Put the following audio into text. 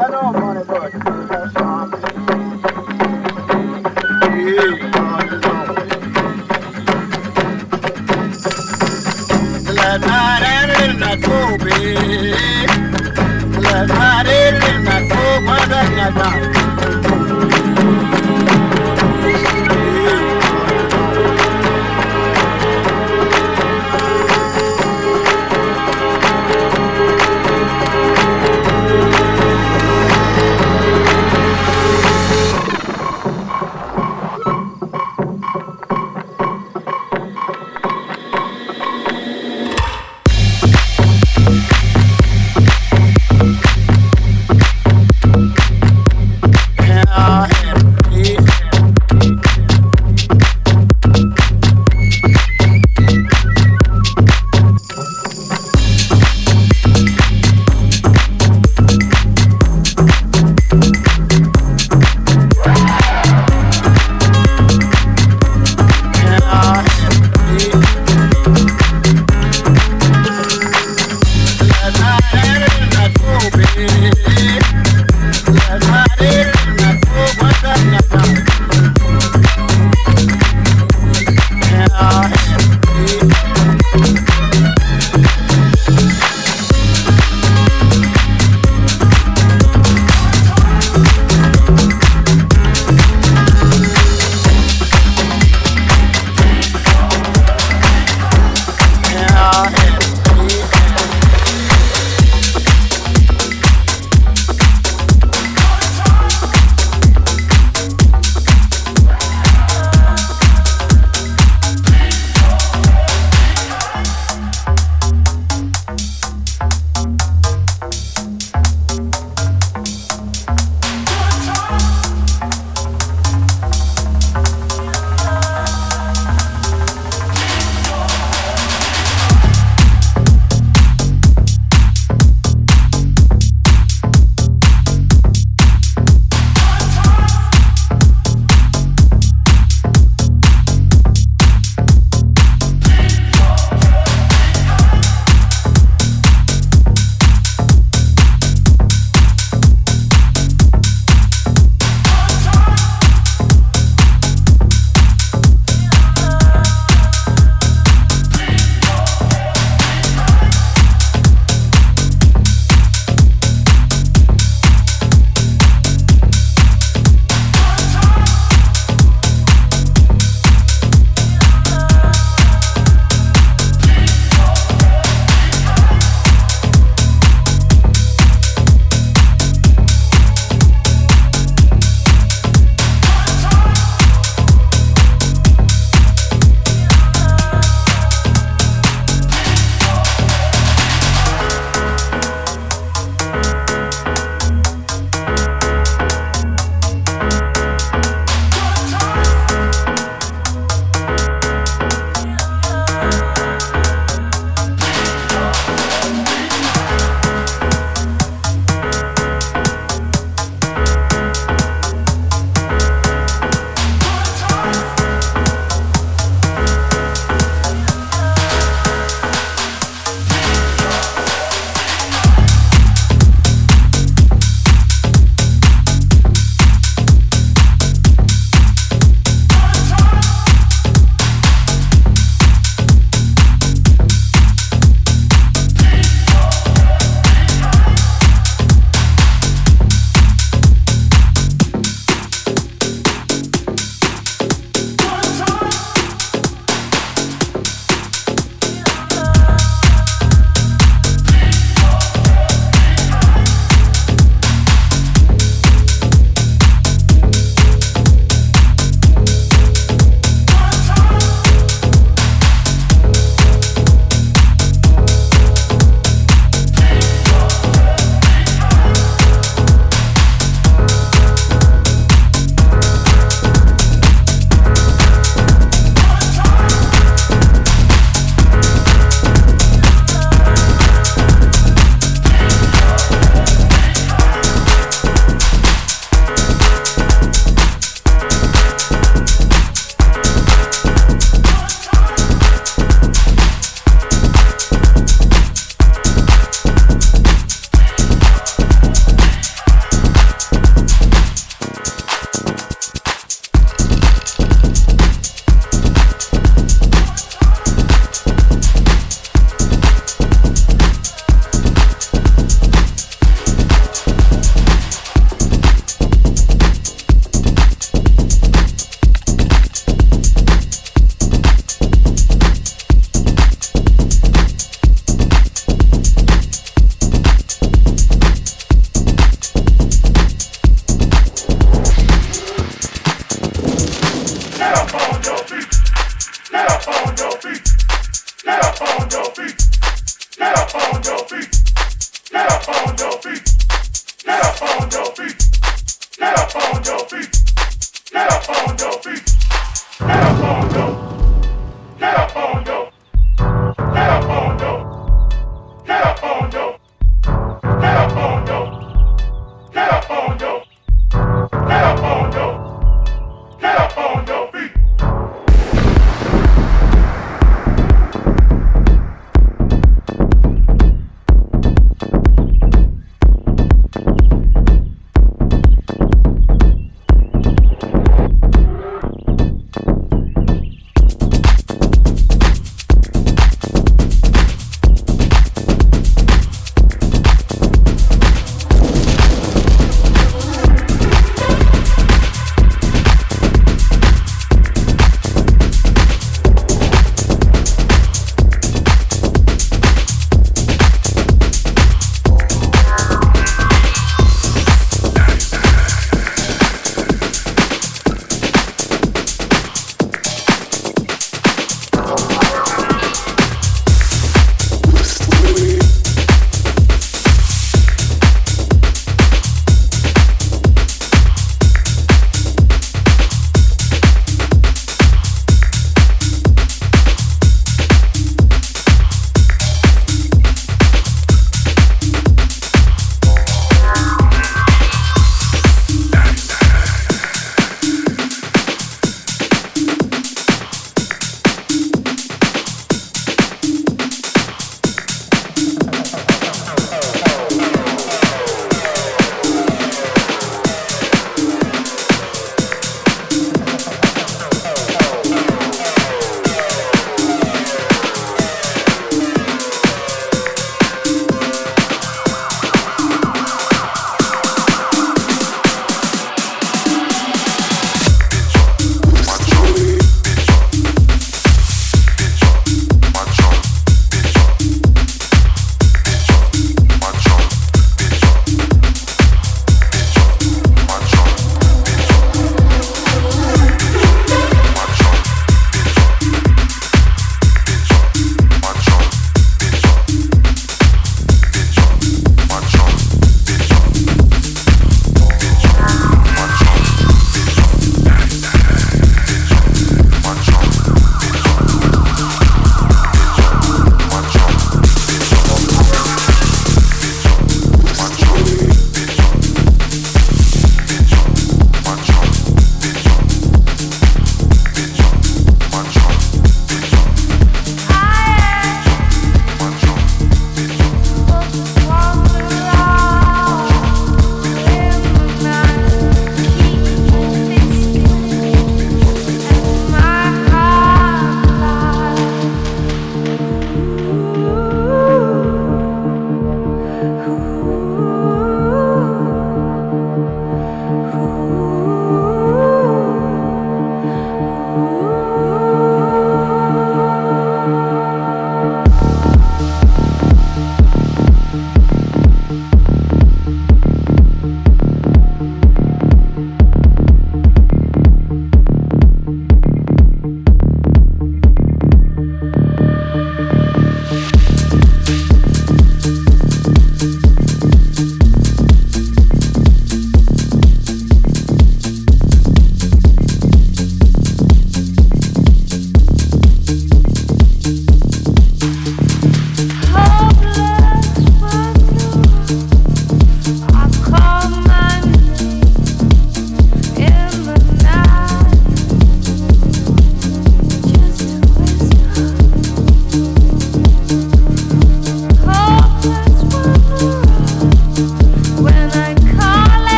Right on, Barney Boy.